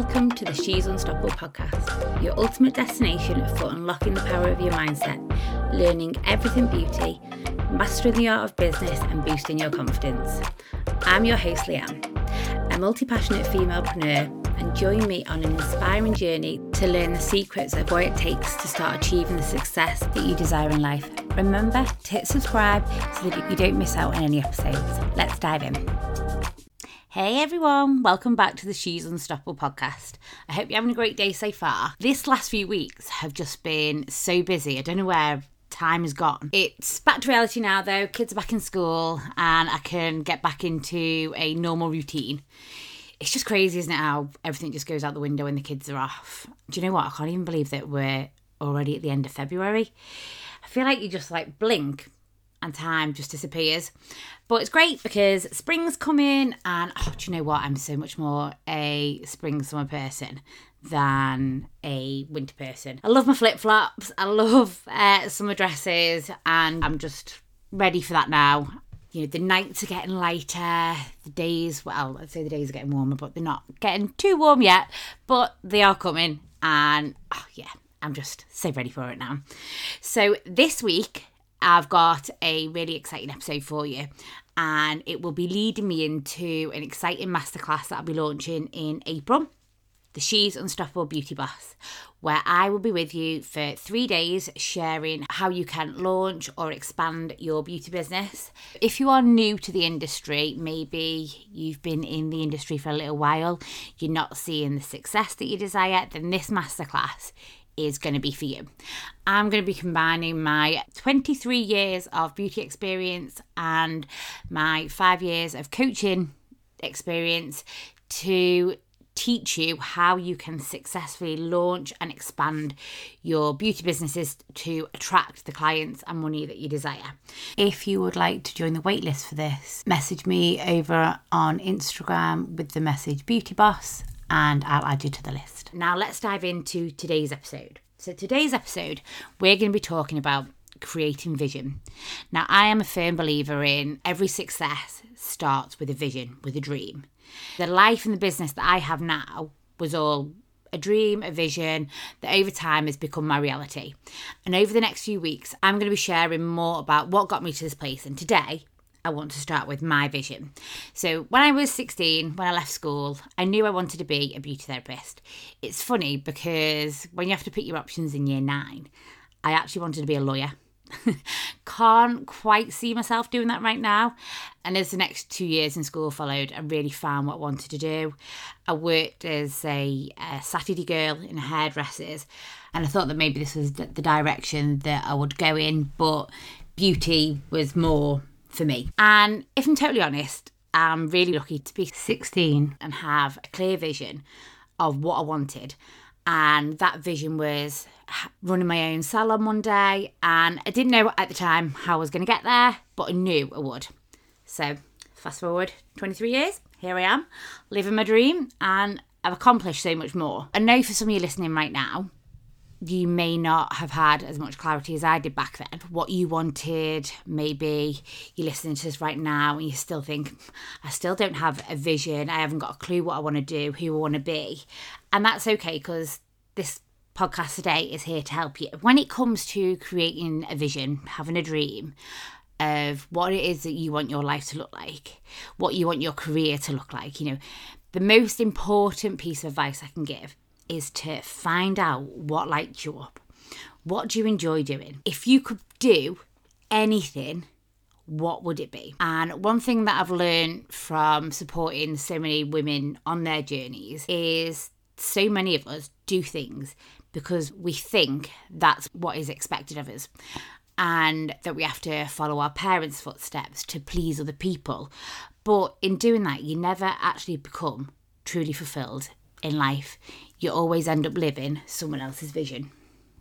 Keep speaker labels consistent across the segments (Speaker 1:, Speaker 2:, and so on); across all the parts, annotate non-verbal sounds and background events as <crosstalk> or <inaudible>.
Speaker 1: Welcome to the She's Unstoppable podcast, your ultimate destination for unlocking the power of your mindset, learning everything beauty, mastering the art of business, and boosting your confidence. I'm your host, Leanne, a multi passionate female-preneur, and join me on an inspiring journey to learn the secrets of what it takes to start achieving the success that you desire in life. Remember to hit subscribe so that you don't miss out on any episodes. Let's dive in. Hey everyone, welcome back to the She's Unstoppable podcast. I hope you're having a great day so far. This last few weeks have just been so busy. I don't know where time has gone. It's back to reality now though. Kids are back in school and I can get back into a normal routine. It's just crazy, isn't it, how everything just goes out the window when the kids are off. Do you know what? I can't even believe that we're already at the end of February. I feel like you just like blink and time just disappears. But it's great because spring's coming, and oh, do you know what? I'm so much more a spring summer person than a winter person. I love my flip flops, I love uh, summer dresses, and I'm just ready for that now. You know, the nights are getting lighter, the days, well, I'd say the days are getting warmer, but they're not getting too warm yet, but they are coming, and oh, yeah, I'm just so ready for it now. So this week, I've got a really exciting episode for you, and it will be leading me into an exciting masterclass that I'll be launching in April. The She's Unstoppable Beauty Boss, where I will be with you for three days sharing how you can launch or expand your beauty business. If you are new to the industry, maybe you've been in the industry for a little while, you're not seeing the success that you desire, then this masterclass is going to be for you. I'm going to be combining my 23 years of beauty experience and my five years of coaching experience to teach you how you can successfully launch and expand your beauty businesses to attract the clients and money that you desire. If you would like to join the waitlist for this, message me over on Instagram with the message Beauty Boss and I'll add you to the list. Now, let's dive into today's episode. So, today's episode, we're going to be talking about creating vision. Now, I am a firm believer in every success starts with a vision, with a dream. The life and the business that I have now was all a dream, a vision that over time has become my reality. And over the next few weeks, I'm going to be sharing more about what got me to this place. And today, I want to start with my vision. So, when I was 16, when I left school, I knew I wanted to be a beauty therapist. It's funny because when you have to pick your options in year nine, I actually wanted to be a lawyer. <laughs> Can't quite see myself doing that right now. And as the next two years in school followed, I really found what I wanted to do. I worked as a, a Saturday girl in hairdressers, and I thought that maybe this was the direction that I would go in, but beauty was more for me. And if I'm totally honest, I'm really lucky to be 16 and have a clear vision of what I wanted. And that vision was running my own salon one day. And I didn't know at the time how I was going to get there, but I knew I would. So, fast forward 23 years, here I am, living my dream, and I've accomplished so much more. I know for some of you listening right now, you may not have had as much clarity as I did back then. What you wanted, maybe you're listening to this right now and you still think, I still don't have a vision. I haven't got a clue what I want to do, who I want to be. And that's okay because this podcast today is here to help you. When it comes to creating a vision, having a dream, of what it is that you want your life to look like, what you want your career to look like. You know, the most important piece of advice I can give is to find out what lights you up. What do you enjoy doing? If you could do anything, what would it be? And one thing that I've learned from supporting so many women on their journeys is so many of us do things because we think that's what is expected of us and that we have to follow our parents' footsteps to please other people. But in doing that, you never actually become truly fulfilled in life you always end up living someone else's vision.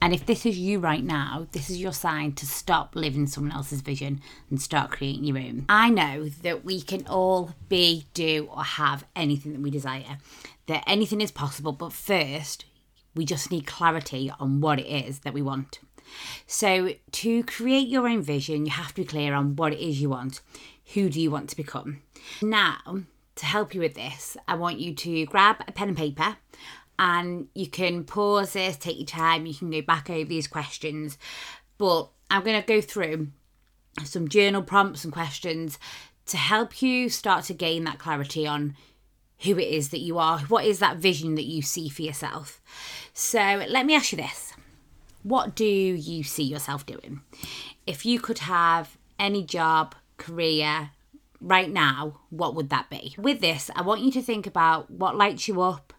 Speaker 1: And if this is you right now, this is your sign to stop living someone else's vision and start creating your own. I know that we can all be, do, or have anything that we desire, that anything is possible, but first, we just need clarity on what it is that we want. So, to create your own vision, you have to be clear on what it is you want. Who do you want to become? Now, to help you with this, I want you to grab a pen and paper and you can pause this, take your time, you can go back over these questions. But I'm going to go through some journal prompts and questions to help you start to gain that clarity on who it is that you are. What is that vision that you see for yourself? So let me ask you this What do you see yourself doing? If you could have any job, career, right now, what would that be? With this, I want you to think about what lights you up,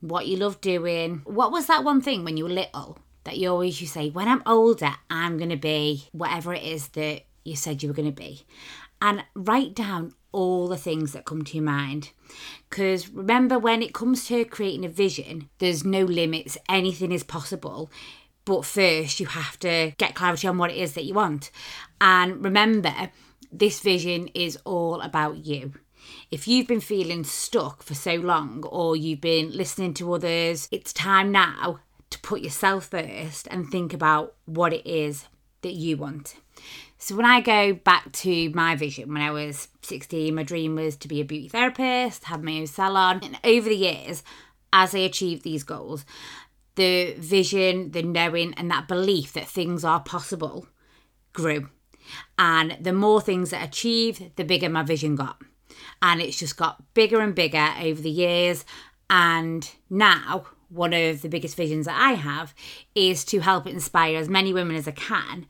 Speaker 1: what you love doing. What was that one thing when you were little that you always you say, when I'm older, I'm to be whatever it is that you said you were to be? And write down all the things that come to your mind. Because remember, when it comes to creating a vision, there's no limits, anything is possible. But first, you have to get clarity on what it is that you want. And remember, this vision is all about you. If you've been feeling stuck for so long or you've been listening to others, it's time now to put yourself first and think about what it is that you want. So, when I go back to my vision when I was 16, my dream was to be a beauty therapist, have my own salon. And over the years, as I achieved these goals, the vision, the knowing, and that belief that things are possible grew. And the more things that I achieved, the bigger my vision got. And it's just got bigger and bigger over the years. And now, one of the biggest visions that I have is to help inspire as many women as I can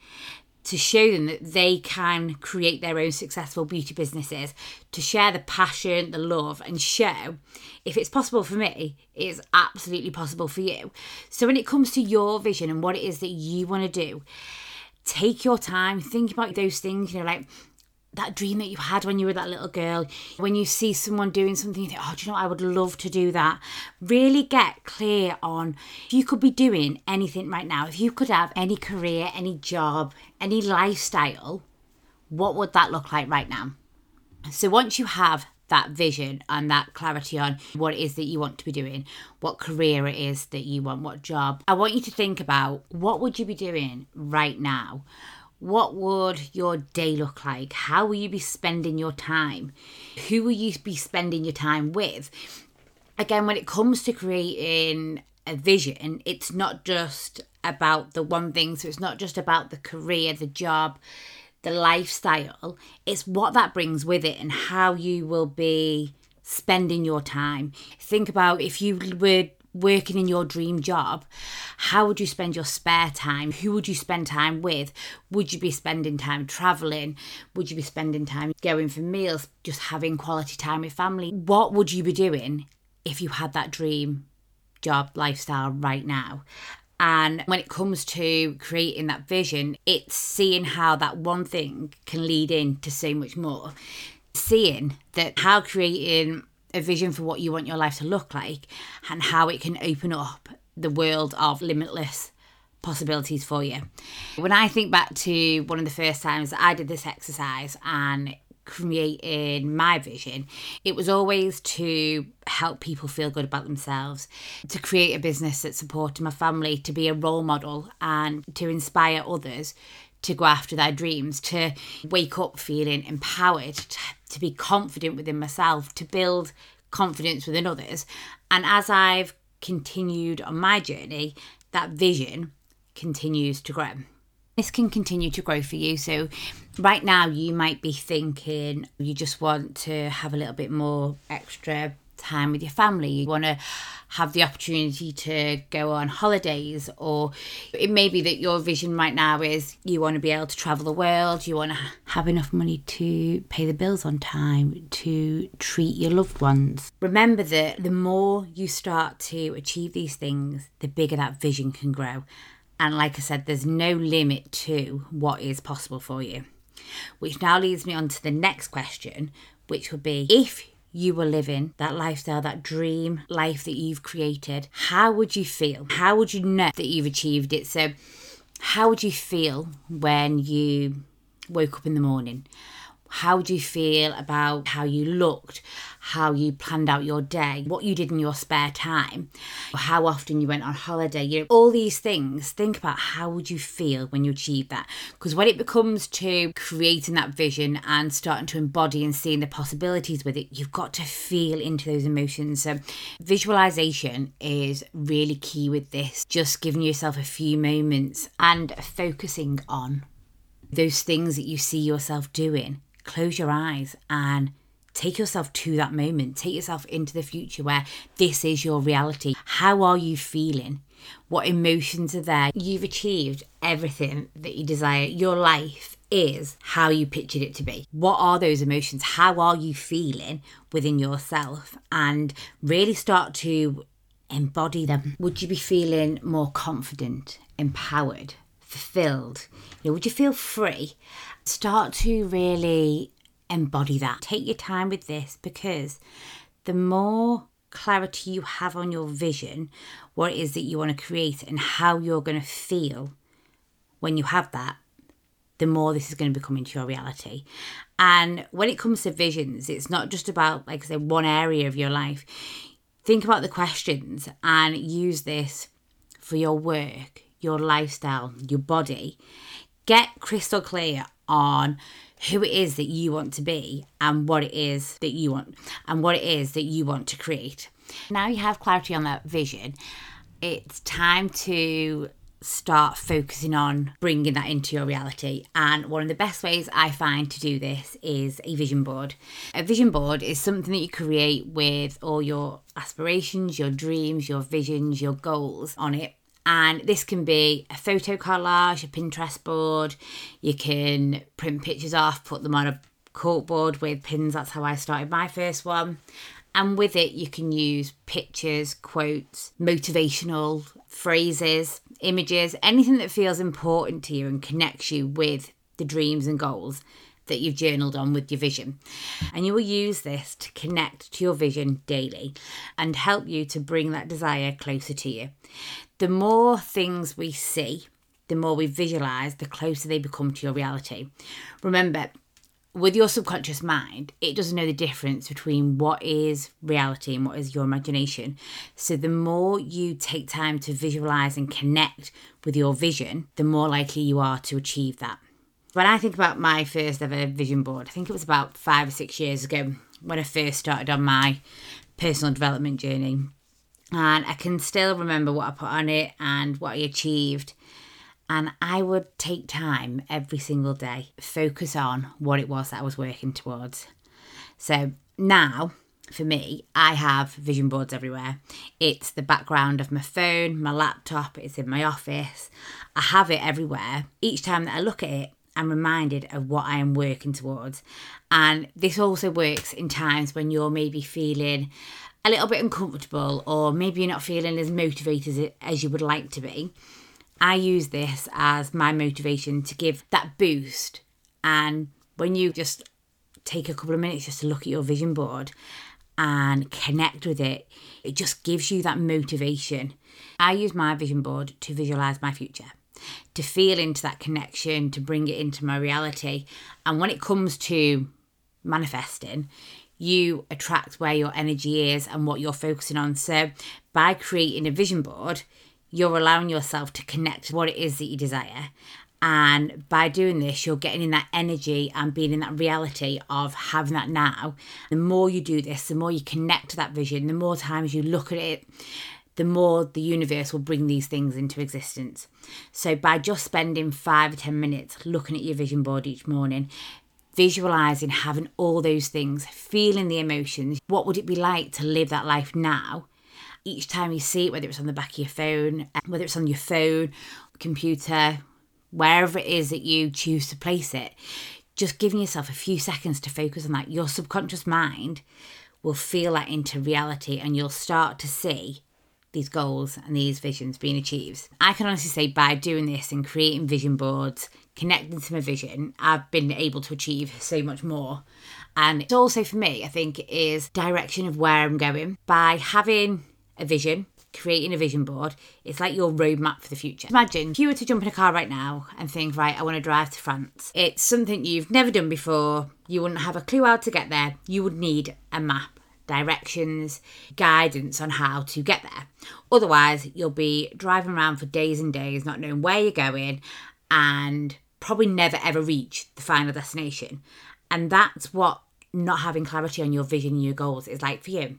Speaker 1: to show them that they can create their own successful beauty businesses, to share the passion, the love, and show if it's possible for me, it's absolutely possible for you. So, when it comes to your vision and what it is that you want to do, take your time, think about those things, you know, like that dream that you had when you were that little girl, when you see someone doing something, you think, oh, do you know, I would love to do that. Really get clear on you could be doing anything right now, if you could have any career, any job, any lifestyle, what would that look like right now? So once you have that vision and that clarity on what it is that you want to be doing, what career it is that you want, what job. I want you to think about what would you be doing right now? What would your day look like? How will you be spending your time? Who will you be spending your time with? Again, when it comes to creating a vision, it's not just about the one thing. So it's not just about the career, the job, the lifestyle, it's what that brings with it and how you will be spending your time. Think about if you were working in your dream job, how would you spend your spare time? Who would you spend time with? Would you be spending time traveling? Would you be spending time going for meals, just having quality time with family? What would you be doing if you had that dream job lifestyle right now? And when it comes to creating that vision, it's seeing how that one thing can lead into so much more. Seeing that how creating a vision for what you want your life to look like and how it can open up the world of limitless possibilities for you. When I think back to one of the first times I did this exercise and creating my vision, it was always to help people feel good about themselves, to create a business that supported my family, to be a role model, and to inspire others to go after their dreams, to wake up feeling empowered, to, to be confident within myself, to build confidence within others. And as I've continued on my journey, that vision continues to grow this can continue to grow for you. So, right now, you might be thinking you just want to have a little bit more extra time with your family. You want to have the opportunity to go on holidays, or it may be that your vision right now is you want to be able to travel the world, you want to have enough money to pay the bills on time, to treat your loved ones. Remember that the more you start to achieve these things, the bigger that vision can grow. And like I said, there's no limit to what is possible for you. Which now leads me on to the next question, which would be if you were living that lifestyle, that dream life that you've created, how would you feel? How would you know that you've achieved it? So, how would you feel when you woke up in the morning? How would you feel about how you looked, how you planned out your day, what you did in your spare time, how often you went on holiday? You know, all these things. Think about how would you feel when you achieve that? Because when it becomes to creating that vision and starting to embody and seeing the possibilities with it, you've got to feel into those emotions. So visualization is really key with this. Just giving yourself a few moments and focusing on those things that you see yourself doing close your eyes and take yourself to that moment. Take yourself into the future where this is your reality. How are you feeling? What emotions are there? You've achieved everything that you desire. Your life is how you pictured it to be. What are those emotions? How are you feeling within yourself? And really start to embody them. Would you be feeling more confident, empowered, fulfilled? You know, would you feel free? Start to really embody that. Take your time with this because the more clarity you have on your vision, what it is that you want to create, and how you're going to feel when you have that, the more this is going to become into your reality. And when it comes to visions, it's not just about, like I say, one area of your life. Think about the questions and use this for your work, your lifestyle, your body. Get crystal clear on who it is that you want to be and what it is that you want and what it is that you want to create. Now you have clarity on that vision, it's time to start focusing on bringing that into your reality. And one of the best ways I find to do this is a vision board. A vision board is something that you create with all your aspirations, your dreams, your visions, your goals on it and this can be a photo collage, a Pinterest board. You can print pictures off, put them on a corkboard with pins. That's how I started my first one. And with it, you can use pictures, quotes, motivational phrases, images, anything that feels important to you and connects you with the dreams and goals that you've journaled on with your vision. And you will use this to connect to your vision daily and help you to bring that desire closer to you the more things we see, the more we visualize, the closer they become to your reality. Remember, with your subconscious mind, it doesn't know the difference between what is reality and what is your imagination. So, the more you take time to visualize and connect with your vision, the more likely you are to achieve that. When I think about my first ever vision board, I think it was about five or six years ago when I first started on my personal development journey and I can still remember what I put on it and what I achieved. And I would take time every single day, focus on what it was that I was working towards. So now, for me, I have vision boards everywhere. It's the background of my phone, my laptop, it's in my office. I have it everywhere. Each time that I look at it, I'm reminded of what I am working towards. And this also works in times when you're maybe feeling a little bit uncomfortable or maybe you're not feeling as motivated as you would like to be, I use this as my motivation to give that boost. And when you just take a couple of minutes just to look at your vision board and connect with it, it just gives you that motivation. I use my vision board to visualize my future, to feel into that connection, to bring it into my reality. And when it comes to manifesting, you attract where your energy is and what you're focusing on. So, by creating a vision board, you're allowing yourself to connect to what it is that you desire. And by doing this, you're getting in that energy and being in that reality of having that now. The more you do this, the more you connect to that vision, the more times you look at it, the more the universe will bring these things into existence. So, by just spending five or 10 minutes looking at your vision board each morning, visualizing having all those things, feeling the emotions. What would it be like to live that life now? Each time you see it, whether it's on the back of your phone, eh, whether it's on your phone, computer, wherever it is that you choose to place it, just giving yourself a few seconds to focus on that. Your subconscious mind will feel that into reality and you'll start to see these goals and these visions being achieved. I can honestly say by doing this and creating vision boards, connecting to my vision, I've been able to achieve so much more. And it's also for me, I think, is direction of where I'm going. By having a vision, creating a vision board, it's like your roadmap for the future. Imagine if you were to jump in a car right now and think, right, I want to drive to France. It's something you've never done before. You wouldn't have a clue how to get there. You would need a map directions, guidance on how to get there. Otherwise, you'll be driving around for days and days, not knowing where you're going, and probably never ever reach the final destination. And that's what not having clarity on your vision and your goals is like for you.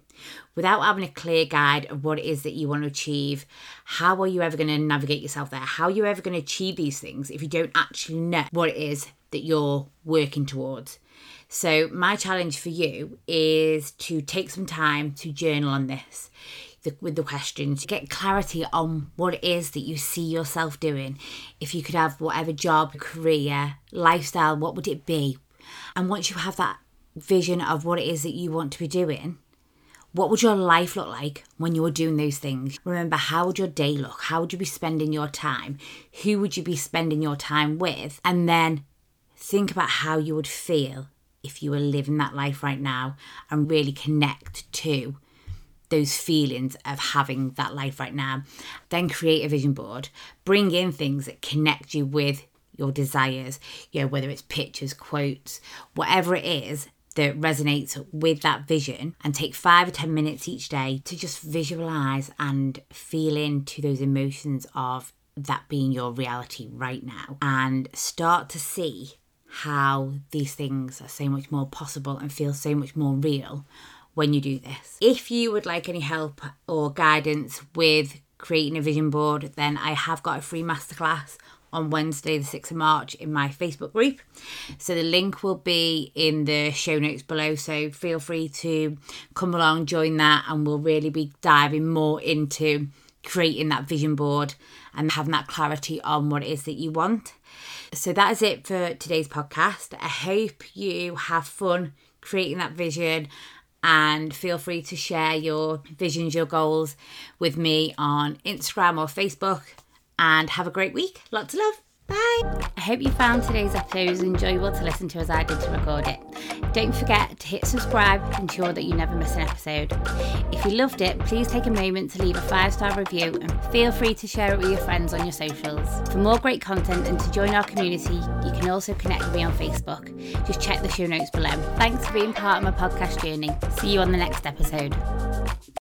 Speaker 1: Without having a clear guide of what it is that you want to achieve, how are you ever going to navigate yourself there? How are you ever going to achieve these things if you don't actually know what it is that you're working towards? So, my challenge for you is to take some time to journal on this the, with the questions, get clarity on what it is that you see yourself doing. If you could have whatever job, career, lifestyle, what would it be? And once you have that vision of what it is that you want to be doing, what would your life look like when you were doing those things? Remember, how would your day look? How would you be spending your time? Who would you be spending your time with? And then think about how you would feel if you were living that life right now and really connect to those feelings of having that life right now. Then create a vision board, bring in things that connect you with your desires, you know, whether it's pictures, quotes, whatever it is that resonates with that vision, and take five or 10 minutes each day to just visualize and feel into those emotions of that being your reality right now and start to see how these things are so much more possible and feel so much more real when you do this. If you would like any help or guidance with creating a vision board, then I have got a free masterclass on Wednesday, the 6th of March, in my Facebook group. So the link will be in the show notes below. So feel free to come along, join that, and we'll really be diving more into creating that vision board and having that clarity on what it is that you want. So that is it for today's podcast. I hope you have fun creating that vision and feel free to share your visions, your goals with me on Instagram or Facebook. And have a great week. Lots of love. Bye. I hope you found today's episode as enjoyable to listen to as I did to record it. Don't forget to hit subscribe to ensure that you never miss an episode. If you loved it, please take a moment to leave a five star review and feel free to share it with your friends on your socials. For more great content and to join our community, you can also connect with me on Facebook. Just check the show notes below. Thanks for being part of my podcast journey. See you on the next episode.